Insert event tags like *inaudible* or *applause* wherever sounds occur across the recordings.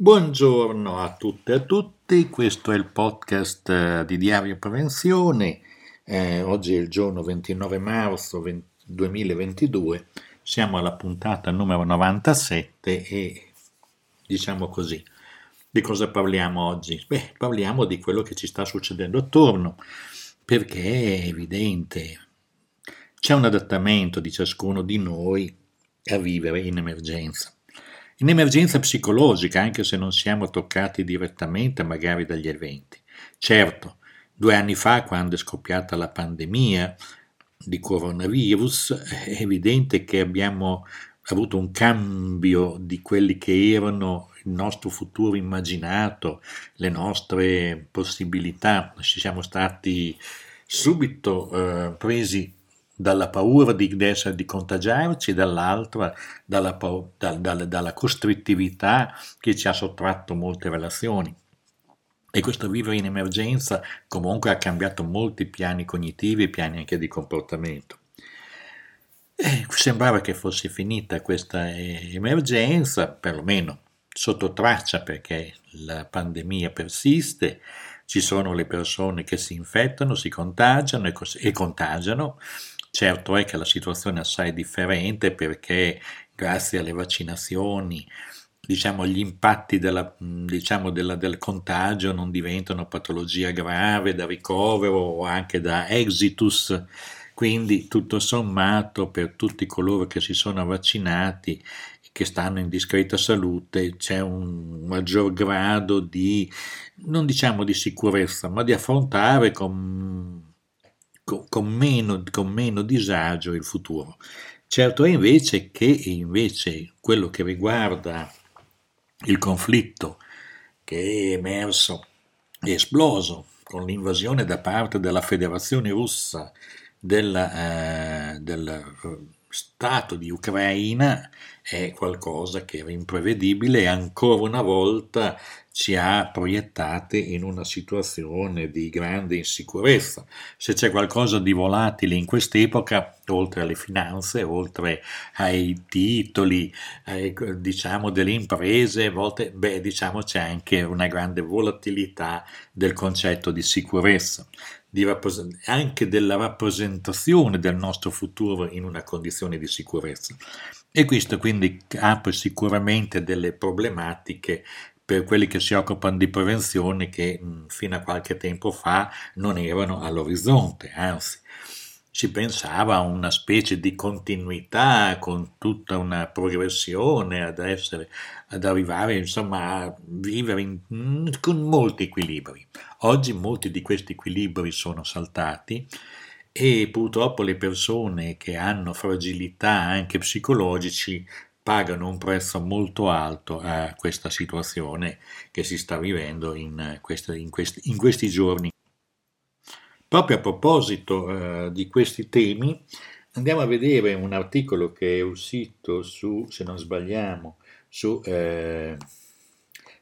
Buongiorno a tutte e a tutti, questo è il podcast eh, di Diario Prevenzione, eh, oggi è il giorno 29 marzo 2022, siamo alla puntata numero 97 e diciamo così, di cosa parliamo oggi? Beh, parliamo di quello che ci sta succedendo attorno, perché è evidente, c'è un adattamento di ciascuno di noi a vivere in emergenza in emergenza psicologica, anche se non siamo toccati direttamente magari dagli eventi. Certo, due anni fa, quando è scoppiata la pandemia di coronavirus, è evidente che abbiamo avuto un cambio di quelli che erano il nostro futuro immaginato, le nostre possibilità. Ci siamo stati subito eh, presi dalla paura di, di contagiarci, dall'altra dalla, da, da, dalla costrittività che ci ha sottratto molte relazioni. E questo vivere in emergenza comunque ha cambiato molti piani cognitivi e piani anche di comportamento. E sembrava che fosse finita questa emergenza, perlomeno sotto traccia perché la pandemia persiste, ci sono le persone che si infettano, si contagiano e, e contagiano, Certo è che la situazione è assai differente perché grazie alle vaccinazioni diciamo, gli impatti della, diciamo, della, del contagio non diventano patologia grave da ricovero o anche da exitus, quindi tutto sommato per tutti coloro che si sono vaccinati che stanno in discreta salute c'è un maggior grado di, non diciamo di sicurezza, ma di affrontare con con meno, con meno disagio il futuro. Certo è invece che invece quello che riguarda il conflitto che è emerso è esploso con l'invasione da parte della Federazione russa della, eh, del eh, Stato di Ucraina è qualcosa che era imprevedibile e ancora una volta ci ha proiettate in una situazione di grande insicurezza. Se c'è qualcosa di volatile in quest'epoca, oltre alle finanze, oltre ai titoli, ai, diciamo delle imprese, a volte, beh, diciamo c'è anche una grande volatilità del concetto di sicurezza anche della rappresentazione del nostro futuro in una condizione di sicurezza. E questo quindi apre sicuramente delle problematiche per quelli che si occupano di prevenzione che fino a qualche tempo fa non erano all'orizzonte, anzi si pensava a una specie di continuità con tutta una progressione ad essere, ad arrivare insomma a vivere in, con molti equilibri. Oggi molti di questi equilibri sono saltati e purtroppo le persone che hanno fragilità anche psicologici pagano un prezzo molto alto a questa situazione che si sta vivendo in, questo, in, questi, in questi giorni. Proprio a proposito eh, di questi temi, andiamo a vedere un articolo che è uscito su, se non sbagliamo, su eh,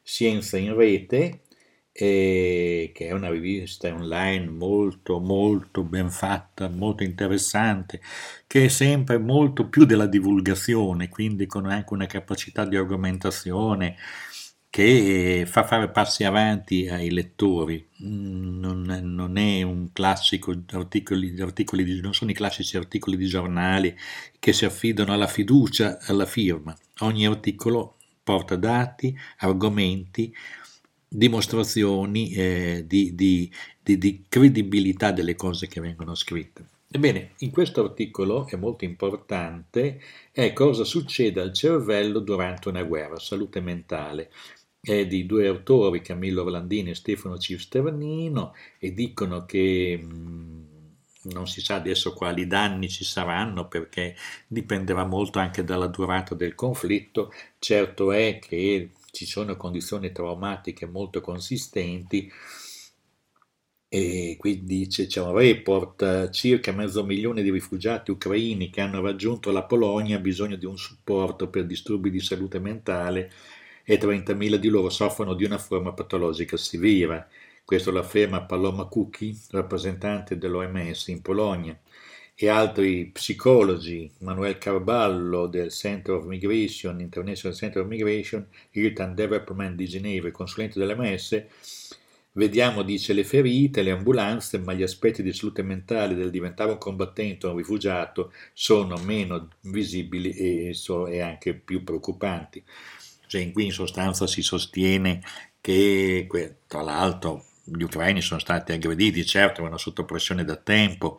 Scienza in Rete, eh, che è una rivista online molto molto ben fatta, molto interessante, che è sempre molto più della divulgazione, quindi con anche una capacità di argomentazione che fa fare passi avanti ai lettori. Mm, non, non è un classico articoli, articoli di, non sono i classici articoli di giornali che si affidano alla fiducia, alla firma. Ogni articolo porta dati, argomenti, dimostrazioni eh, di, di, di credibilità delle cose che vengono scritte. Ebbene, in questo articolo è molto importante è cosa succede al cervello durante una guerra, salute mentale è di due autori, Camillo Orlandini e Stefano Cisternino, e dicono che mh, non si sa adesso quali danni ci saranno perché dipenderà molto anche dalla durata del conflitto. Certo è che ci sono condizioni traumatiche molto consistenti e qui dice c'è un report circa mezzo milione di rifugiati ucraini che hanno raggiunto la Polonia hanno bisogno di un supporto per disturbi di salute mentale e 30.000 di loro soffrono di una forma patologica severa. Questo lo afferma Paloma Cucchi, rappresentante dell'OMS in Polonia. e altri psicologi, Manuel Carballo del Center of Migration, International Center of Migration, Irtan Development di Ginevra, consulente dell'MS, Vediamo, dice, le ferite, le ambulanze, ma gli aspetti di salute mentale del diventare un combattente o un rifugiato sono meno visibili e, e anche più preoccupanti. Cioè, qui in sostanza si sostiene che, tra l'altro, gli ucraini sono stati aggrediti, certo, erano sotto pressione da tempo,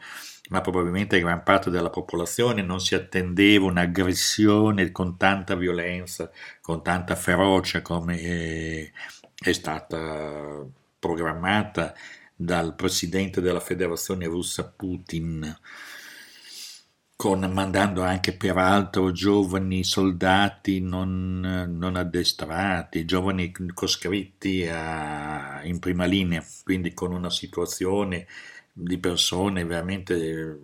ma probabilmente gran parte della popolazione non si attendeva un'aggressione con tanta violenza, con tanta ferocia come è, è stata programmata dal presidente della federazione russa Putin, con, mandando anche peraltro giovani soldati non, non addestrati, giovani coscritti a, in prima linea, quindi con una situazione di persone veramente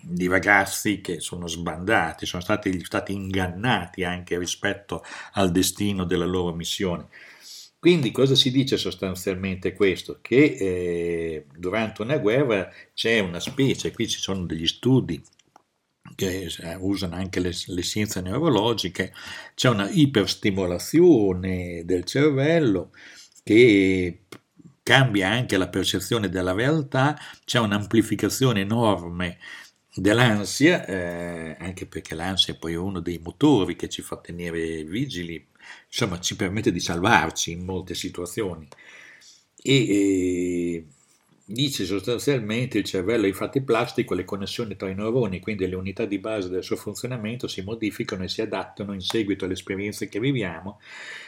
di ragazzi che sono sbandati, sono stati, stati ingannati anche rispetto al destino della loro missione. Quindi cosa si dice sostanzialmente questo? Che eh, durante una guerra c'è una specie, qui ci sono degli studi che eh, usano anche le, le, scienze neurologiche, c'è una iperstimolazione del cervello che cambia anche la percezione della realtà, c'è un'amplificazione enorme dell'ansia, eh, anche perché l'ansia è poi uno dei motori che ci fa tenere vigili insomma ci permette di salvarci in molte situazioni. E eh, dice sostanzialmente il cervello è infatti plastico, le connessioni tra i neuroni, quindi le unità di base del suo funzionamento si modificano e si adattano in seguito alle esperienze che viviamo,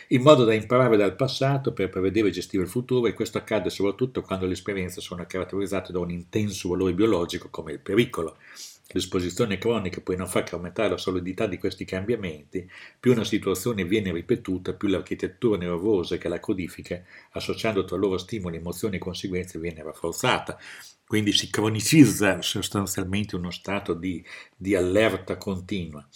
in modo da imparare dal passato per prevedere e gestire il futuro e questo accade soprattutto quando le esperienze sono caratterizzate da un intenso valore biologico come il pericolo. L'esposizione cronica poi non fa che aumentare la solidità di questi cambiamenti, più una situazione viene ripetuta, più l'architettura nervosa che la codifica, associando tra loro stimoli, emozioni e conseguenze, viene rafforzata. Quindi si cronicizza sostanzialmente uno stato di, di allerta continua.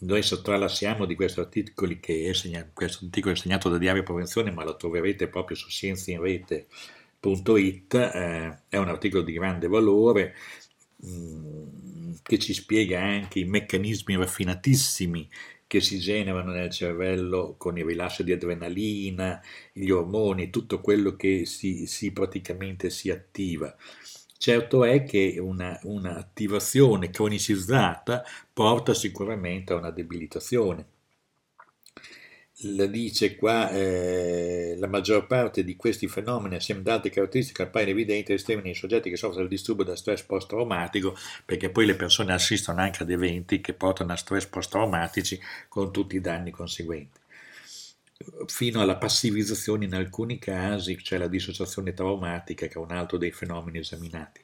Noi tralasciamo di questi articoli che è segnato, questo articolo è segnato da Diario Prevenzione, ma lo troverete proprio su scienziinrete.it, eh, è un articolo di grande valore, che ci spiega anche i meccanismi raffinatissimi che si generano nel cervello con il rilascio di adrenalina, gli ormoni, tutto quello che si, si praticamente si attiva. Certo è che una, una cronicizzata porta sicuramente a una debilitazione la dice qua, eh, la maggior parte di questi fenomeni, assieme ad altre caratteristiche, appaiono evidenti estremi nei soggetti che soffrono del disturbo da stress post-traumatico, perché poi le persone assistono anche ad eventi che portano a stress post-traumatici con tutti i danni conseguenti. Fino alla passivizzazione in alcuni casi, cioè la dissociazione traumatica, che è un altro dei fenomeni esaminati.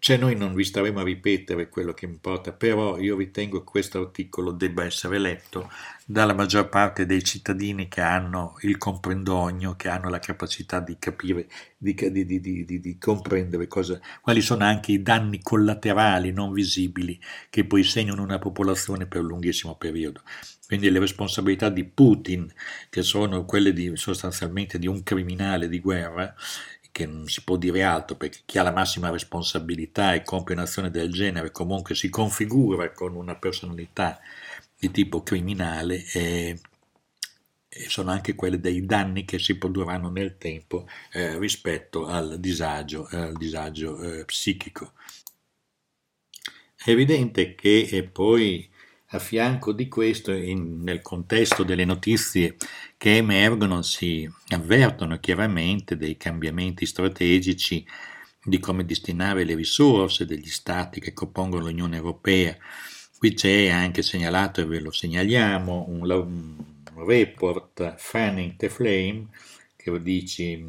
Cioè noi non vi staremo a ripetere quello che importa, però io ritengo che questo articolo debba essere letto dalla maggior parte dei cittadini che hanno il comprendogno, che hanno la capacità di capire, di, di, di, di comprendere cosa, quali sono anche i danni collaterali non visibili che poi segnano una popolazione per un lunghissimo periodo. Quindi le responsabilità di Putin, che sono quelle sostanzialmente di un criminale di guerra, che non si può dire altro perché chi ha la massima responsabilità e compie un'azione del genere comunque si configura con una personalità di tipo criminale e, e sono anche quelle dei danni che si produrranno nel tempo eh, rispetto al disagio, al disagio eh, psichico. È evidente che poi a fianco di questo, in, nel contesto delle notizie che emergono, si avvertono chiaramente dei cambiamenti strategici di come destinare le risorse degli stati che compongono l'Unione Europea. Qui c'è anche segnalato, e ve lo segnaliamo, un, un report Fanning the Flame che dice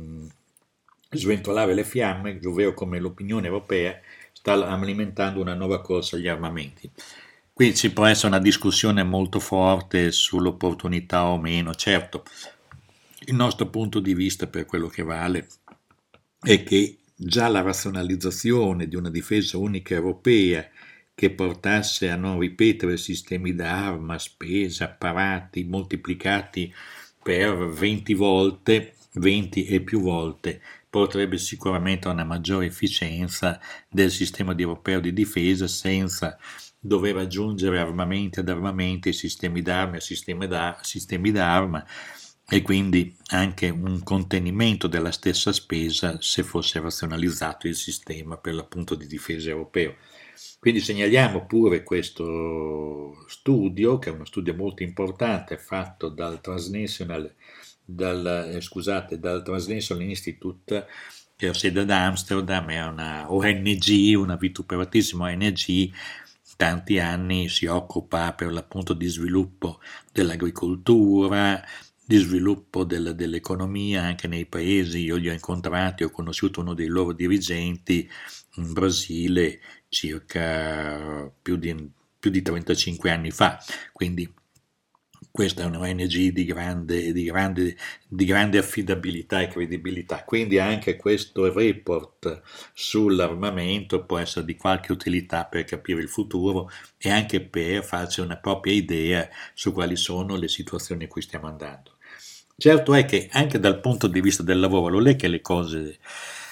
sventolare le fiamme, ovvero come l'opinione europea sta alimentando una nuova corsa agli armamenti. Qui ci può essere una discussione molto forte sull'opportunità o meno. Certo, il nostro punto di vista per quello che vale è che già la razionalizzazione di una difesa unica europea che portasse a non ripetere sistemi d'arma, spese, apparati moltiplicati per 20 volte, 20 e più volte, porterebbe sicuramente a una maggiore efficienza del sistema europeo di difesa senza dover aggiungere armamenti ad armamenti, sistemi d'arma a sistemi, da, sistemi d'arma e quindi anche un contenimento della stessa spesa se fosse razionalizzato il sistema per l'appunto di difesa europeo. Quindi segnaliamo pure questo studio, che è uno studio molto importante fatto dal Transnational, dal, eh, scusate, dal Transnational Institute che ha sede ad Amsterdam, è una ONG, una vituperatissima ONG tanti anni si occupa per l'appunto di sviluppo dell'agricoltura, di sviluppo del, dell'economia anche nei paesi. Io li ho incontrati, ho conosciuto uno dei loro dirigenti in Brasile circa più di, più di 35 anni fa, quindi questa è una ONG di grande, di, grande, di grande, affidabilità e credibilità, quindi anche questo report sull'armamento può essere di qualche utilità per capire il futuro e anche per farci una propria idea su quali sono le situazioni a cui stiamo andando. Certo è che anche dal punto di vista del lavoro, non è che le cose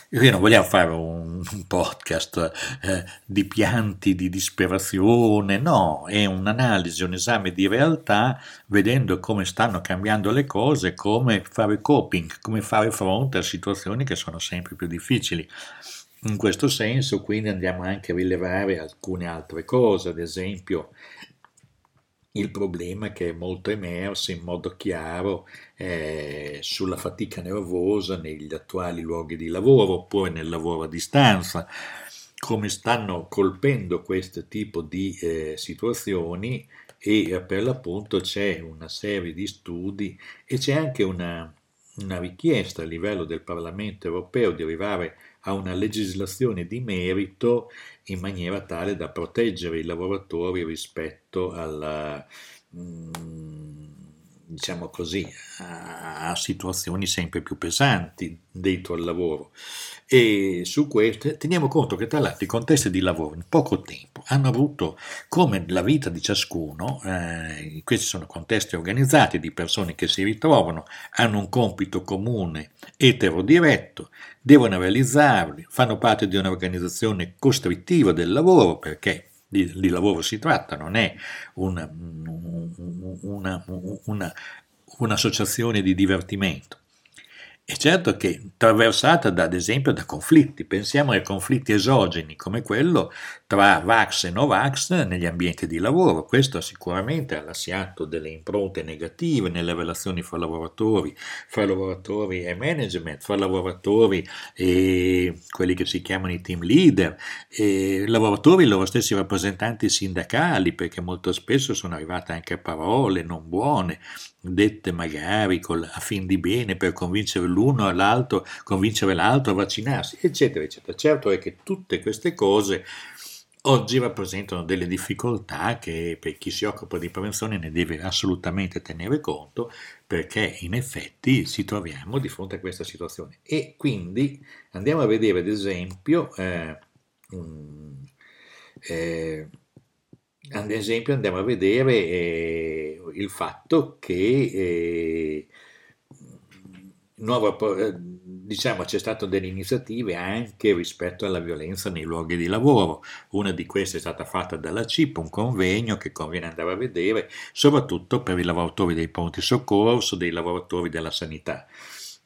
Qui non vogliamo fare un, un podcast eh, di pianti di disperazione, no, è un'analisi, un esame di realtà, vedendo come stanno cambiando le cose, come fare coping, come fare fronte a situazioni che sono sempre più difficili. In questo senso, quindi andiamo anche a rilevare alcune altre cose, ad esempio il problema che è molto emerso in modo chiaro eh, sulla fatica nervosa negli attuali luoghi di lavoro oppure nel lavoro a distanza, come stanno colpendo questo tipo di eh, situazioni e eh, per l'appunto c'è una serie di studi e c'è anche una, una richiesta a livello del Parlamento europeo di arrivare a una legislazione di merito in maniera tale da proteggere i lavoratori rispetto alla, mm, diciamo così, a, situazioni sempre più pesanti dentro al lavoro. E su questo teniamo conto che tra l'altro i contesti di lavoro in poco tempo hanno avuto, come la vita di ciascuno, eh, questi sono contesti organizzati di persone che si ritrovano, hanno un compito comune, eterodiretto, devono realizzarli, fanno parte di un'organizzazione costrittiva del lavoro perché di, di, lavoro si tratta, non è una, una, una, un'associazione di divertimento. È certo che traversata da, ad esempio da conflitti, pensiamo ai conflitti esogeni come quello tra Vax e Novax negli ambienti di lavoro, questo sicuramente ha lasciato delle impronte negative nelle relazioni fra lavoratori, fra lavoratori e management, fra lavoratori e quelli che si chiamano i team leader, e lavoratori e i loro stessi rappresentanti sindacali, perché molto spesso sono arrivate anche parole non buone, dette magari a fin di bene per convincere l'uno all'altro, convincere l'altro a vaccinarsi, eccetera, eccetera. Certo è che tutte queste cose oggi rappresentano delle difficoltà che per chi si occupa di prevenzione ne deve assolutamente tenere conto perché in effetti ci troviamo di fronte a questa situazione. E quindi andiamo a vedere ad esempio eh, eh, ad esempio andiamo a vedere eh, il fatto che eh, nuova, eh, diciamo, c'è stato delle iniziative anche rispetto alla violenza nei luoghi di lavoro. Una di queste è stata fatta dalla CIP, un convegno che conviene andare a vedere, soprattutto per i lavoratori dei pronti soccorso, dei lavoratori della sanità.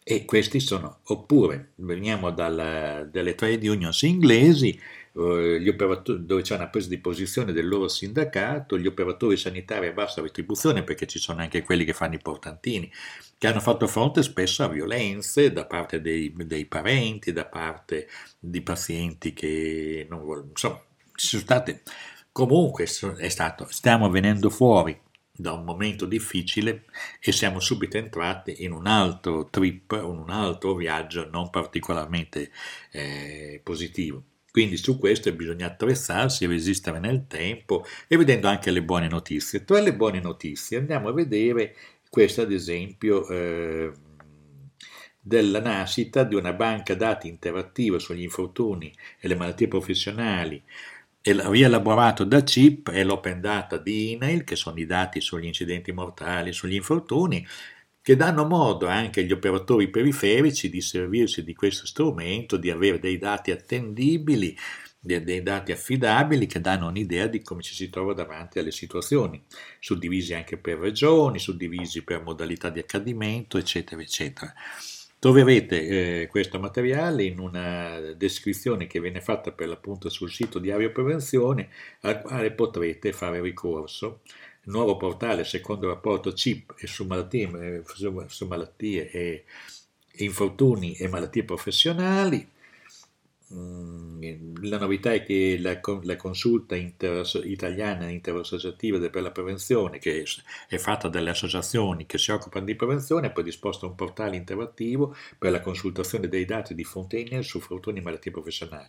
E questi sono, oppure veniamo dalla, dalle trade unions inglesi, dove c'è una presa di posizione del loro sindacato, gli operatori sanitari a bassa retribuzione, perché ci sono anche quelli che fanno i portantini, che hanno fatto fronte spesso a violenze da parte dei, dei parenti, da parte di pazienti che non vogliono, insomma, ci sono state, comunque è stato, stiamo venendo fuori da un momento difficile e siamo subito entrati in un altro trip, in un altro viaggio non particolarmente eh, positivo. Quindi su questo bisogna attrezzarsi, resistere nel tempo e vedendo anche le buone notizie. Tra le buone notizie andiamo a vedere questa ad esempio eh, della nascita di una banca dati interattiva sugli infortuni e le malattie professionali rielaborato da CIP e l'open data di INAIL, che sono i dati sugli incidenti mortali, sugli infortuni, che danno modo anche agli operatori periferici di servirsi di questo strumento, di avere dei dati attendibili, dei dati affidabili che danno un'idea di come ci si trova davanti alle situazioni, suddivisi anche per regioni, suddivisi per modalità di accadimento, eccetera, eccetera. Troverete eh, questo materiale in una descrizione che viene fatta per l'appunto sul sito di Ario Prevenzione, al quale potrete fare ricorso. Nuovo portale, secondo il rapporto CIP e su malattie, su malattie e infortuni e malattie professionali, Mm, la novità è che la, la consulta inter, italiana interassociativa per la prevenzione, che è fatta dalle associazioni che si occupano di prevenzione, ha poi disposto un portale interattivo per la consultazione dei dati di fonte INEL su fortuni e malattie professionali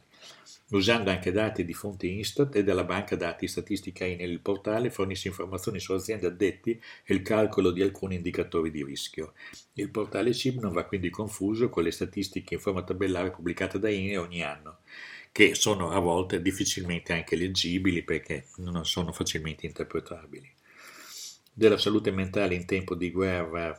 usando anche dati di fonti Instat e della banca dati statistica INEL. Il portale fornisce informazioni su aziende addetti e il calcolo di alcuni indicatori di rischio. Il portale CIB non va quindi confuso con le statistiche in forma tabellare pubblicate da INEL ogni anno che sono a volte difficilmente anche leggibili perché non sono facilmente interpretabili. Della salute mentale in tempo di guerra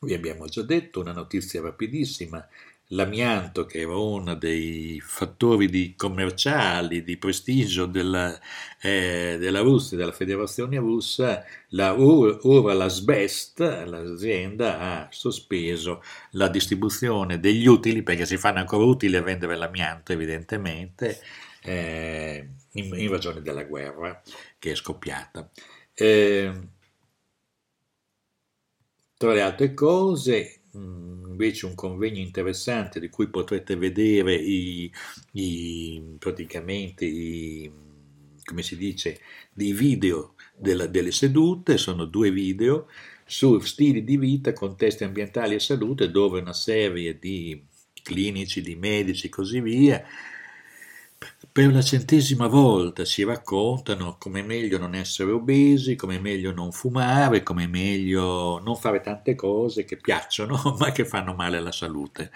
vi abbiamo già detto, una notizia rapidissima, l'amianto, che era uno dei fattori di commerciali, di prestigio della, eh, della Russia, della Federazione Russa, la, ora l'Asbest, l'azienda, ha sospeso la distribuzione degli utili, perché si fanno ancora utili a vendere l'amianto, evidentemente, eh, in, in, ragione della guerra che è scoppiata. Eh, tra le altre cose, invece un convegno interessante di cui potrete vedere i, i, praticamente i, come si dice, dei video della, delle sedute, sono due video su stili di vita, contesti ambientali e salute, dove una serie di clinici, di medici e così via per la centesima volta si raccontano come è meglio non essere obesi, come è meglio non fumare, come è meglio non fare tante cose che piacciono *laughs* ma che fanno male alla salute.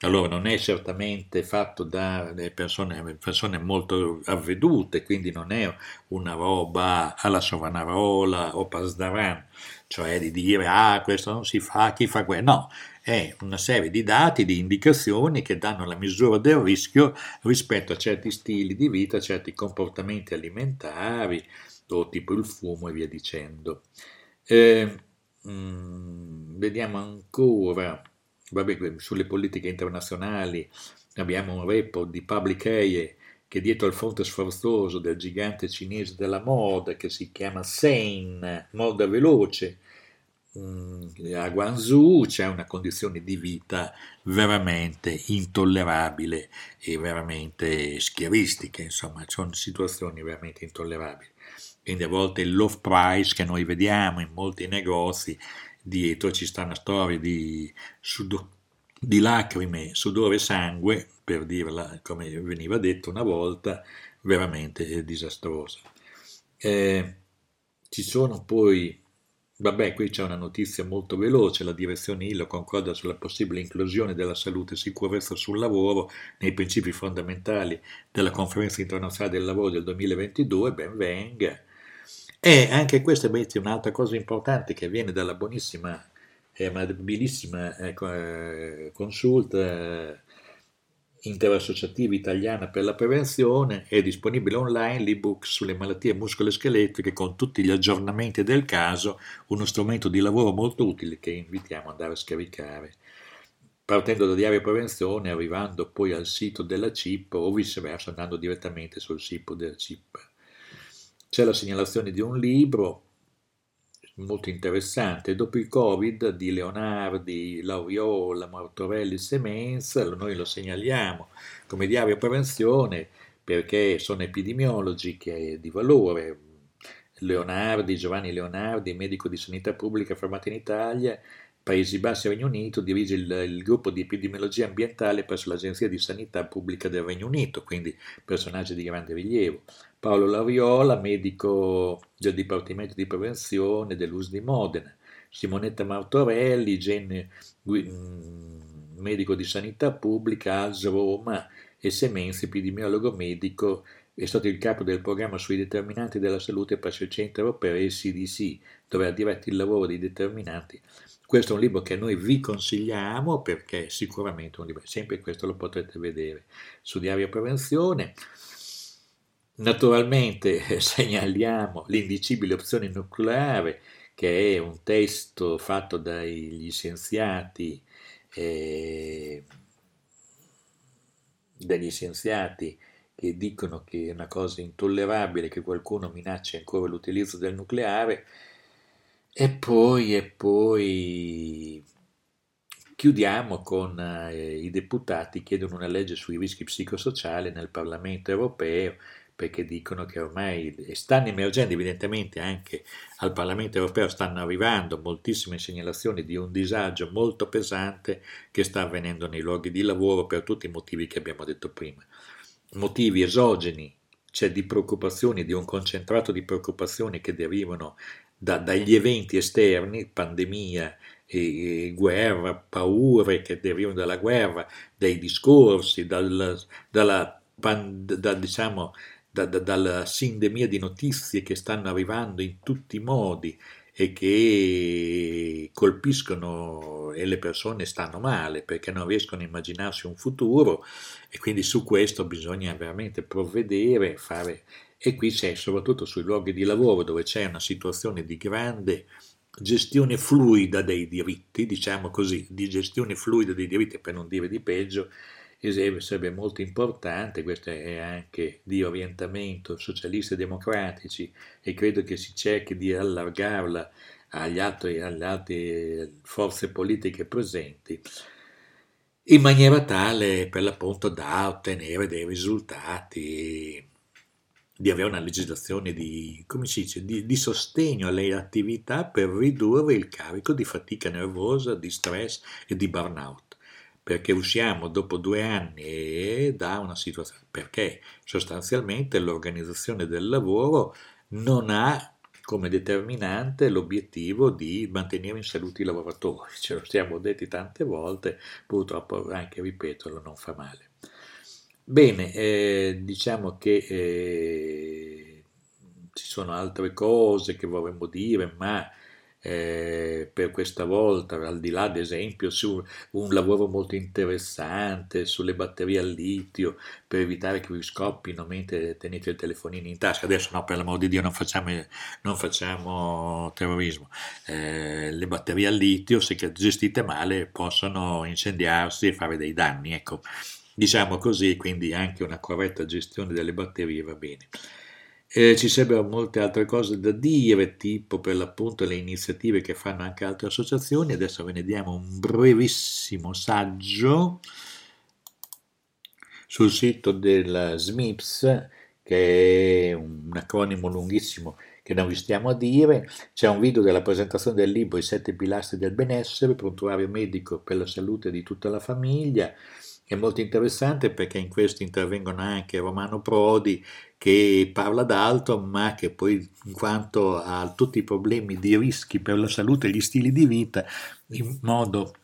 Allora non è certamente fatto da persone, persone molto avvedute, quindi non è una roba alla Sovanarola o Pasdaran, cioè di dire ah questo non si fa, chi fa quello. No, è una serie di dati, di indicazioni che danno la misura del rischio rispetto a certi stili di vita, a certi comportamenti alimentari, o tipo il fumo e via dicendo. Eh, mh, mm, vediamo ancora, vabbè, sulle politiche internazionali, abbiamo un report di Public Eye che dietro al fronte sforzoso del gigante cinese della moda che si chiama Sane, moda veloce, a Guangzhou c'è una condizione di vita veramente intollerabile e veramente schiavistica, insomma, sono situazioni veramente intollerabili. Quindi a volte low price che noi vediamo in molti negozi, dietro ci sta una storia di, sudo, di lacrime, sudore e sangue, per dirla come veniva detto una volta, veramente disastrosa. Eh, ci sono poi Vabbè, qui c'è una notizia molto veloce, la direzione ILO concorda sulla possibile inclusione della salute e sicurezza sul lavoro nei principi fondamentali della conferenza internazionale del lavoro del 2022, ben venga. E anche questa è un'altra cosa importante che viene dalla buonissima e amabilissima ecco, eh, consulta interassociativa italiana per la prevenzione, è disponibile online l'ebook sulle malattie muscoloscheletriche con tutti gli aggiornamenti del caso, uno strumento di lavoro molto utile che invitiamo ad andare a scaricare. Partendo da Diario Prevenzione, arrivando poi al sito della CIP o viceversa andando direttamente sul sito della CIP. C'è la segnalazione di un libro molto interessante. Dopo il Covid di Leonardi, Lauriola, Martorelli, Semens, noi lo segnaliamo come diario prevenzione perché sono epidemiologi che di valore. Leonardi, Giovanni Leonardi, medico di sanità pubblica formato in Italia, Paesi Bassi e Regno Unito, dirige il, il, gruppo di epidemiologia ambientale presso l'Agenzia di Sanità Pubblica del Regno Unito, quindi personaggi di grande rilievo. Paolo Lariola, medico del Dipartimento di Prevenzione dell'US di Modena, Simonetta Martorelli, Gen, mm, medico di sanità pubblica, AS Roma e Semenzi, epidemiologo medico, è stato il capo del programma sui determinanti della salute presso il Centro Europeo e il CDC, dove ha diretto il lavoro dei determinanti Questo è un libro che noi vi consigliamo perché è sicuramente un libro, sempre questo lo potrete vedere su Diario Prevenzione. Naturalmente *laughs* segnaliamo l'indicibile opzione nucleare, che è un testo fatto dagli scienziati, eh, dagli scienziati che dicono che è una cosa intollerabile che qualcuno minaccia ancora l'utilizzo del nucleare. E poi, e poi chiudiamo con eh, i deputati chiedono una legge sui rischi psicosociali nel Parlamento europeo perché dicono che ormai stanno emergendo evidentemente anche al Parlamento europeo, stanno arrivando moltissime segnalazioni di un disagio molto pesante che sta avvenendo nei luoghi di lavoro per tutti i motivi che abbiamo detto prima. Motivi esogeni, cioè di preoccupazioni, di un concentrato di preoccupazioni che derivano da, dagli eventi esterni, pandemia, e, guerra, paure che derivano dalla guerra, dai discorsi, dal, dalla, da, diciamo, da, da, dalla sindemia di notizie che stanno arrivando in tutti i modi e che colpiscono e le persone stanno male perché non riescono a immaginarsi un futuro e quindi su questo bisogna veramente provvedere, fare e qui c'è soprattutto sui luoghi di lavoro dove c'è una situazione di grande gestione fluida dei diritti, diciamo così, di gestione fluida dei diritti per non dire di peggio, sarebbe molto importante, questo è anche di orientamento socialisti e democratici e credo che si cerchi di allargarla agli altri, alle altre forze politiche presenti in maniera tale per l'appunto da ottenere dei risultati di avere una legislazione di, dice, di, di, sostegno alle attività per ridurre il carico di fatica nervosa, di stress e di burnout perché usciamo dopo due anni da una situazione, perché sostanzialmente l'organizzazione del lavoro non ha come determinante l'obiettivo di mantenere in salute i lavoratori, ce lo siamo detti tante volte, purtroppo anche ripeterlo non fa male. Bene, eh, diciamo che eh, ci sono altre cose che vorremmo dire, ma eh, per questa volta, al di là ad esempio su un lavoro molto interessante sulle batterie al litio per evitare che vi scoppino mentre tenete il telefonino in tasca. Adesso no, per l'amor di Dio non facciamo, non facciamo terrorismo. Eh, le batterie al litio, se gestite male, possono incendiarsi e fare dei danni. Ecco, diciamo così, quindi anche una corretta gestione delle batterie va bene. Eh, ci sarebbero molte altre cose da dire, tipo per l'appunto le iniziative che fanno anche altre associazioni. Adesso ve ne diamo un brevissimo saggio sul sito del SMIPS, che è un acronimo lunghissimo che non vi stiamo a dire. C'è un video della presentazione del libro I sette pilastri del benessere, prontuario medico per la salute di tutta la famiglia. È molto interessante perché in questo intervengono anche Romano Prodi che parla d'altro, ma che poi in quanto a tutti i problemi di rischi per la salute e gli stili di vita, in modo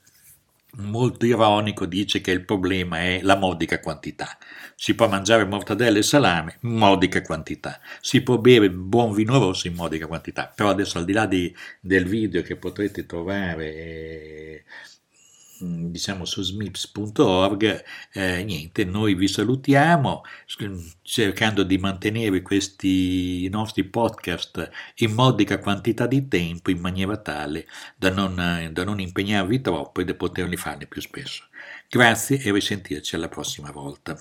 molto ironico dice che il problema è la modica quantità. Si può mangiare mortadelle e salame, modica quantità. Si può bere buon vino rosso in modica quantità. Però adesso al di là di, del video che potrete trovare... Eh, diciamo su smips.org, eh, niente, noi vi salutiamo cercando di mantenere questi nostri podcast in modica quantità di tempo in maniera tale da non, da non impegnarvi troppo e da poterli farne più spesso. Grazie e risentirci alla prossima volta.